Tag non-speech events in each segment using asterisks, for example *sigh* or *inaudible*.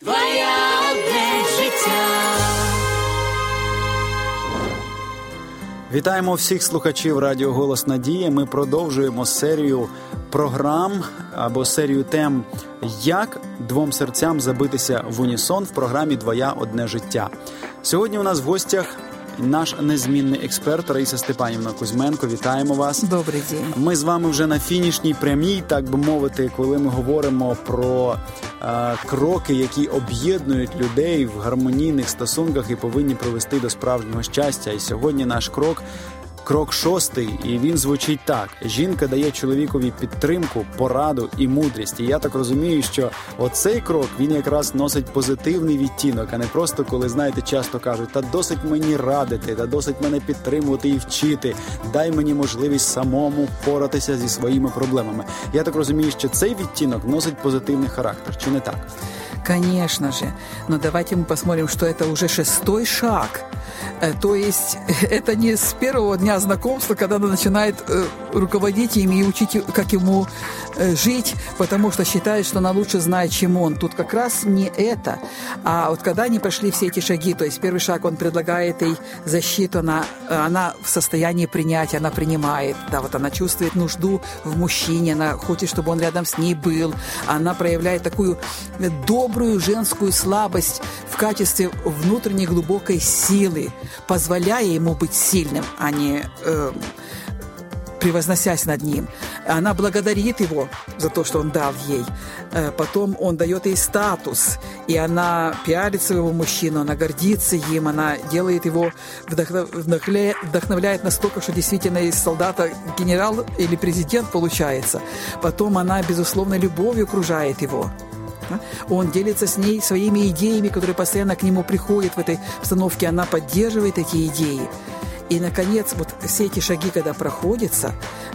Твоя одне життя. Вітаємо всіх слухачів Радіо Голос Надії. Ми продовжуємо серію програм або серію тем, як двом серцям забитися в унісон в програмі Двоя одне життя. Сьогодні у нас в гостях наш незмінний експерт Раїса Степанівна Кузьменко. Вітаємо вас. Добрий день. Ми з вами вже на фінішній прямій, так би мовити, коли ми говоримо про е, кроки, які об'єднують людей в гармонійних стосунках і повинні привести до справжнього щастя. І сьогодні наш крок. Крок шостий, і він звучить так: жінка дає чоловікові підтримку, пораду і мудрість. І я так розумію, що оцей крок він якраз носить позитивний відтінок, а не просто коли знаєте, часто кажуть, та досить мені радити, та досить мене підтримувати і вчити. Дай мені можливість самому впоратися зі своїми проблемами. Я так розумію, що цей відтінок носить позитивний характер, чи не так? Конечно же. Но давайте мы посмотрим, что это уже шестой шаг. Э, То есть *laughs* это не с первого дня знакомства, когда она начинает э, руководить им и учить, как ему э, жить, потому что считает, что она лучше знает, чем он. Тут как раз не это. А вот когда они прошли все эти шаги, то есть первый шаг, он предлагает ей защиту, она, она в состоянии принять, она принимает. Да, вот она чувствует нужду в мужчине, она хочет, чтобы он рядом с ней был. Она проявляет такую добрую женскую слабость в качестве внутренней глубокой силы, позволяя ему быть сильным, а не э, превозносясь над ним. Она благодарит его за то, что он дал ей. Э, Потом он дает ей статус, и она пиарит своего мужчину, она гордится им, она делает его, вдохно- вдохновля- вдохновляет настолько, что действительно из солдата генерал или президент получается. Потом она, безусловно, любовью окружает его. Да? Он делится с ней своими идеями, которые постоянно к нему приходят в этой обстановке. Она поддерживает эти идеи. И, наконец, вот все эти шаги, когда проходятся,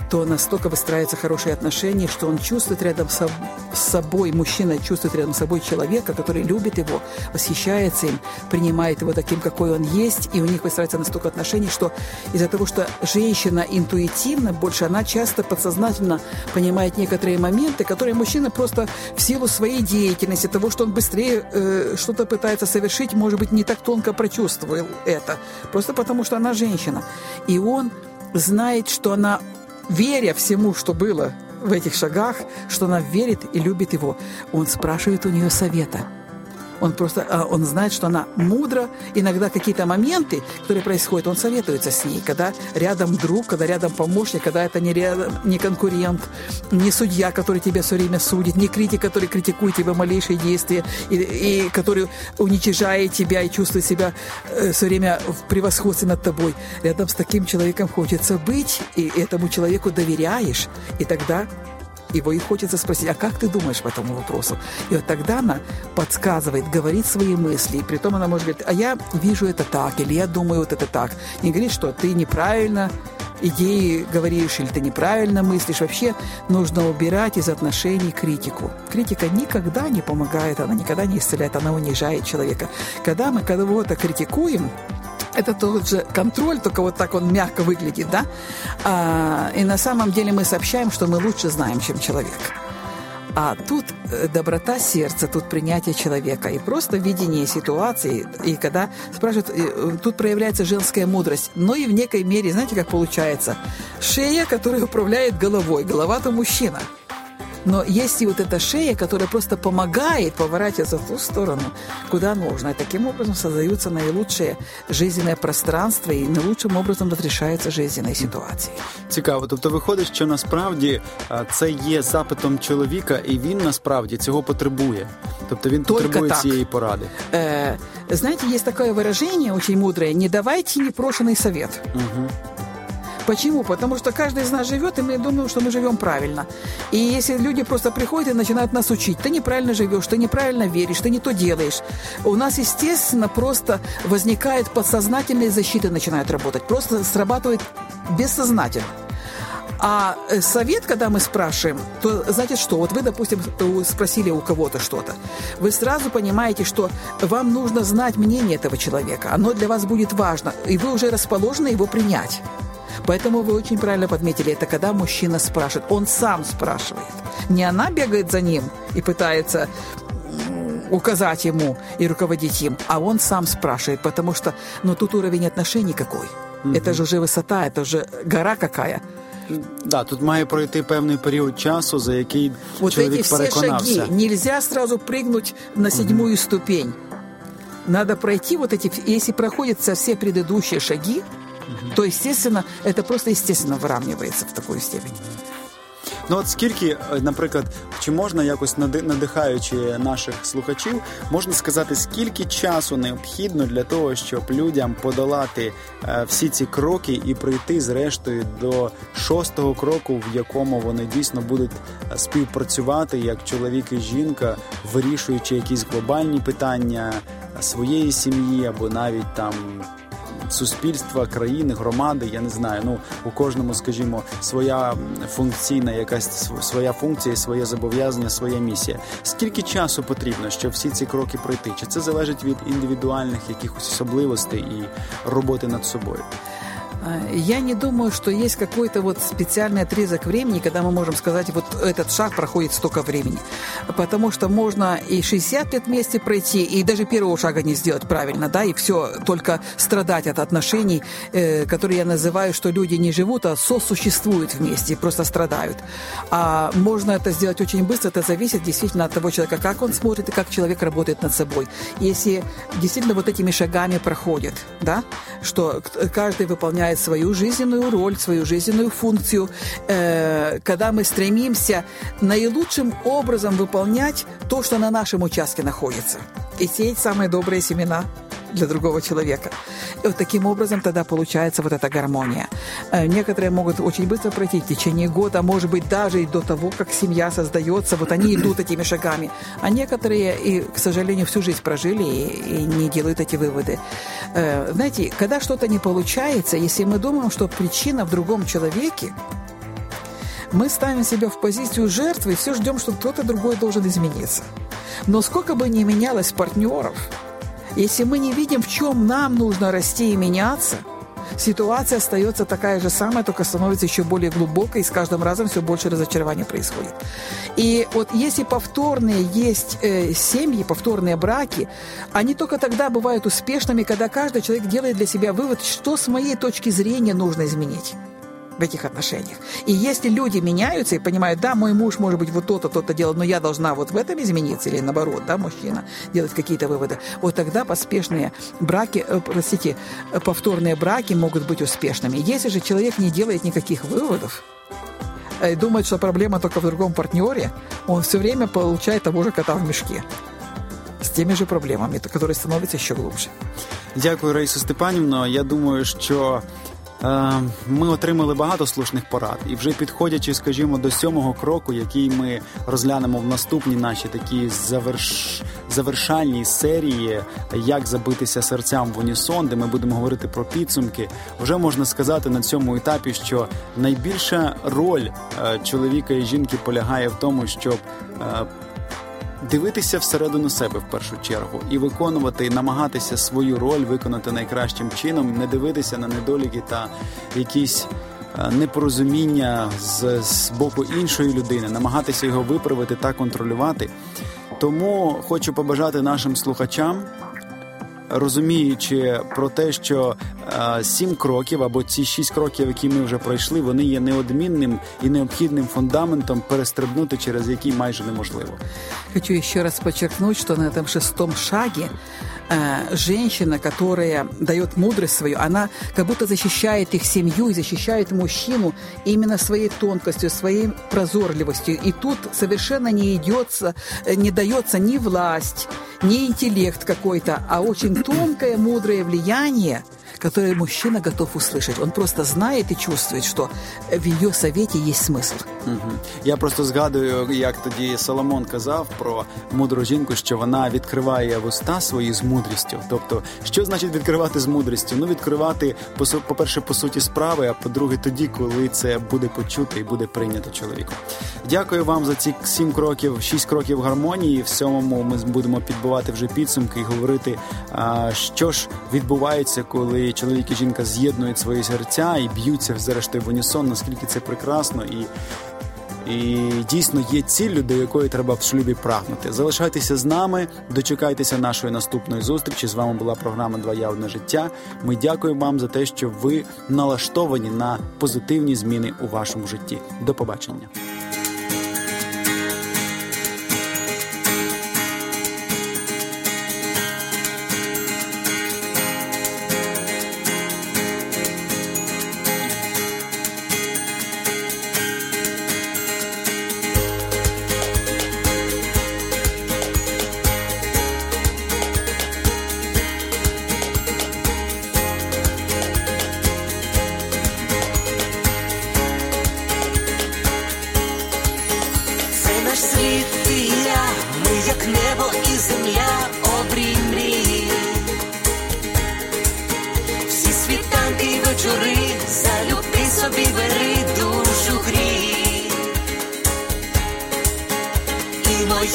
то настолько выстраиваются хорошие отношения, что он чувствует рядом со- с собой, мужчина чувствует рядом с собой человека, который любит его, восхищается им, принимает его таким, какой он есть, и у них выстраивается настолько отношений, что из-за того, что женщина интуитивна больше, она часто подсознательно понимает некоторые моменты, которые мужчина просто в силу своей деятельности, того, что он быстрее э, что-то пытается совершить, может быть, не так тонко прочувствовал это, просто потому что она женщина. И он знает, что она, веря всему, что было в этих шагах, что она верит и любит его, он спрашивает у нее совета – он просто, а, он знает, что она мудра. Иногда какие-то моменты, которые происходят, он советуется с ней, когда рядом друг, когда рядом помощник, когда это не, рядом, не конкурент, не судья, который тебя все время судит, не критик, который критикует тебя малейшие действия, и, и который уничижает тебя и чувствует себя э, все время в превосходстве над тобой. Рядом с таким человеком хочется быть, и этому человеку доверяешь, и тогда его и хочется спросить, а как ты думаешь по этому вопросу? И вот тогда она подсказывает, говорит свои мысли, и притом она может говорить, а я вижу это так, или я думаю вот это так. Не говорит, что ты неправильно идеи говоришь, или ты неправильно мыслишь. Вообще нужно убирать из отношений критику. Критика никогда не помогает, она никогда не исцеляет, она унижает человека. Когда мы кого-то критикуем, это тот же контроль, только вот так он мягко выглядит, да? А, и на самом деле мы сообщаем, что мы лучше знаем, чем человек. А тут э, доброта сердца, тут принятие человека и просто видение ситуации. И когда спрашивают, э, тут проявляется женская мудрость, но и в некой мере, знаете, как получается? Шея, которая управляет головой, голова-то мужчина. Но есть и вот эта шея, которая просто помогает поворачиваться в ту сторону, куда нужно. И таким образом создаются наилучшее жизненное пространство, и наилучшим образом разрешаются жизненные ситуации. Цікаво. Тобто виходить, що насправді а, це є запитом чоловіка, і він насправді цього потребує. Тобто він Тільки потребує так. цієї поради. Э, знаете, есть такое выражение очень мудрое «не давайте непрошенный совет». Почему? Потому что каждый из нас живет, и мы думаем, что мы живем правильно. И если люди просто приходят и начинают нас учить, ты неправильно живешь, ты неправильно веришь, ты не то делаешь, у нас, естественно, просто возникает подсознательная защита начинает работать. Просто срабатывает бессознательно. А э, совет, когда мы спрашиваем, то значит что? Вот вы, допустим, спросили у кого-то что-то. Вы сразу понимаете, что вам нужно знать мнение этого человека. Оно для вас будет важно. И вы уже расположены его принять. Поэтому вы очень правильно подметили, это когда мужчина спрашивает. Он сам спрашивает. Не она бегает за ним и пытается м, указать ему и руководить им, а он сам спрашивает, потому что, ну, тут уровень отношений какой. Угу. Это же уже высота, это уже гора какая. Да, тут має пройти певний період часу, за який вот чоловік эти все переконався. шаги нельзя сразу прыгнуть на седьмую угу. ступень. Надо пройти вот эти, если проходятся все предыдущие шаги, угу. то, естественно, это просто естественно выравнивается в такую степень. Ну от скільки, е, наприклад, чи можна якось надихаючи наших слухачів, можна сказати, скільки часу необхідно для того, щоб людям подолати е, всі ці кроки і прийти зрештою до шостого кроку, в якому вони дійсно будуть е, співпрацювати як чоловік і жінка, вирішуючи якісь глобальні питання своєї сім'ї або навіть там суспільства, країни, громади. Я не знаю. Ну у кожному, скажімо, своя функційна, якась своя функція, своє зобов'язання, своя місія. Скільки часу потрібно, щоб всі ці кроки пройти? Чи це залежить від індивідуальних якихось особливостей і роботи над собою? Я не думаю, что есть какой-то вот специальный отрезок времени, когда мы можем сказать, вот этот шаг проходит столько времени. Потому что можно и 60 лет вместе пройти, и даже первого шага не сделать правильно, да, и все, только страдать от отношений, э, которые я называю, что люди не живут, а сосуществуют вместе, просто страдают. А можно это сделать очень быстро, это зависит действительно от того человека, как он смотрит и как человек работает над собой. Если действительно вот этими шагами проходит, да, что каждый выполняет выполняет свою жизненную роль, свою жизненную функцию, э, когда мы стремимся наилучшим образом выполнять то, что на нашем участке находится, и сеять самые добрые семена для другого человека. И вот таким образом тогда получается вот эта гармония. Э, некоторые могут очень быстро пройти в течение года, а может быть даже и до того, как семья создается, вот они идут этими шагами. А некоторые, и, к сожалению, всю жизнь прожили и, и не делают эти выводы. Э, знаете, когда что-то не получается, если мы думаем, что причина в другом человеке, мы ставим себя в позицию жертвы и все ждем, что кто-то другой должен измениться. Но сколько бы ни менялось партнеров, если мы не видим, в чем нам нужно расти и меняться, ситуация остается такая же самая, только становится еще более глубокой, и с каждым разом все больше разочарования происходит. И вот если повторные есть э, семьи, повторные браки, они только тогда бывают успешными, когда каждый человек делает для себя вывод, что с моей точки зрения нужно изменить в этих отношениях. И если люди меняются и понимают, да, мой муж может быть вот то-то, то-то делать, но я должна вот в этом измениться, или наоборот, да, мужчина делать какие-то выводы, вот тогда поспешные браки, э, простите, э, повторные браки могут быть успешными. Если же человек не делает никаких выводов, э, и думает, что проблема только в другом партнере, он все время получает того же кота в мешке с теми же проблемами, которые становятся еще глубже. Дякую, Раїса Степанівно. Я думаю, що ми отримали багато слушних порад, і вже підходячи, скажімо, до сьомого кроку, який ми розглянемо в наступній нашій такій заверш... завершальній серії, як забитися серцям в унісон, де ми будемо говорити про підсумки, вже можна сказати на цьому етапі, що найбільша роль е, чоловіка і жінки полягає в тому, щоб е, дивитися всередину себе в першу чергу і виконувати, намагатися свою роль виконати найкращим чином, не дивитися на недоліки та якісь. Е, непорозуміння з, з боку іншої людини, намагатися його виправити та контролювати. Тому хочу побажати нашим слухачам розуміючи про те, що е, сім кроків або ці шість кроків, які ми вже пройшли, вони є неодмінним і необхідним фундаментом перестрибнути, через який майже неможливо. Хочу ще раз подчеркнуть, що на цьому шестому шагі э, женщина, которая дает мудрость свою, она как будто защищает их семью и защищает мужчину именно своей тонкостью, своей прозорливостью. И тут совершенно не идется, э, не дается ни власть, ни интеллект какой-то, а очень тонкое, мудрое влияние – которые мужчина готов услышать. Он просто знает и чувствует, что в ее совете есть смысл. Угу. Я просто згадую, як тоді Соломон казав про мудру жінку, що вона відкриває вуста свої з мудрістю. Тобто, що значить відкривати з мудрістю? Ну, відкривати по-перше, по суті справи, а по-друге, тоді, коли це буде почуто і буде прийнято чоловіком. Дякую вам за ці сім кроків, шість кроків гармонії. В сьомому ми будемо підбивати вже підсумки і говорити, що ж відбувається, коли чоловік і жінка з'єднують свої серця і б'ються зрештою в унісон, наскільки це прекрасно і І дійсно є ціллю, до якої треба в шлюбі прагнути. Залишайтеся з нами, дочекайтеся нашої наступної зустрічі. З вами була програма Два я одне життя. Ми дякуємо вам за те, що ви налаштовані на позитивні зміни у вашому житті. До побачення.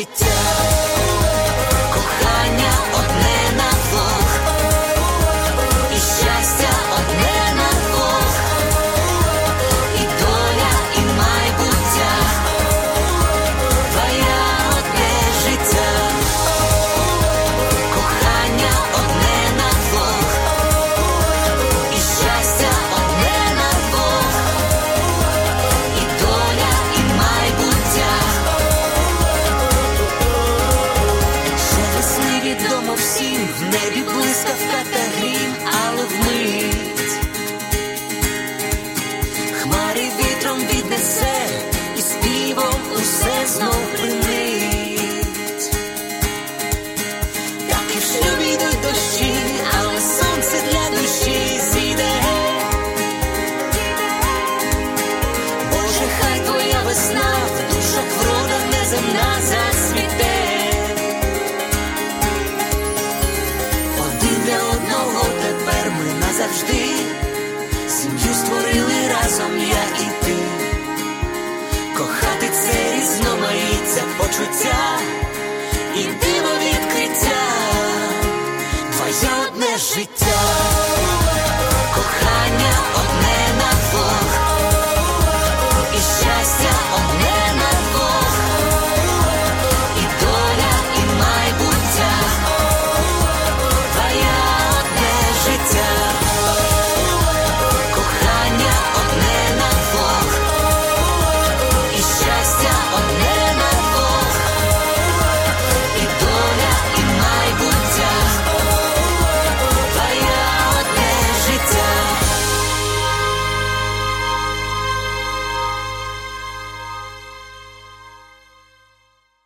every.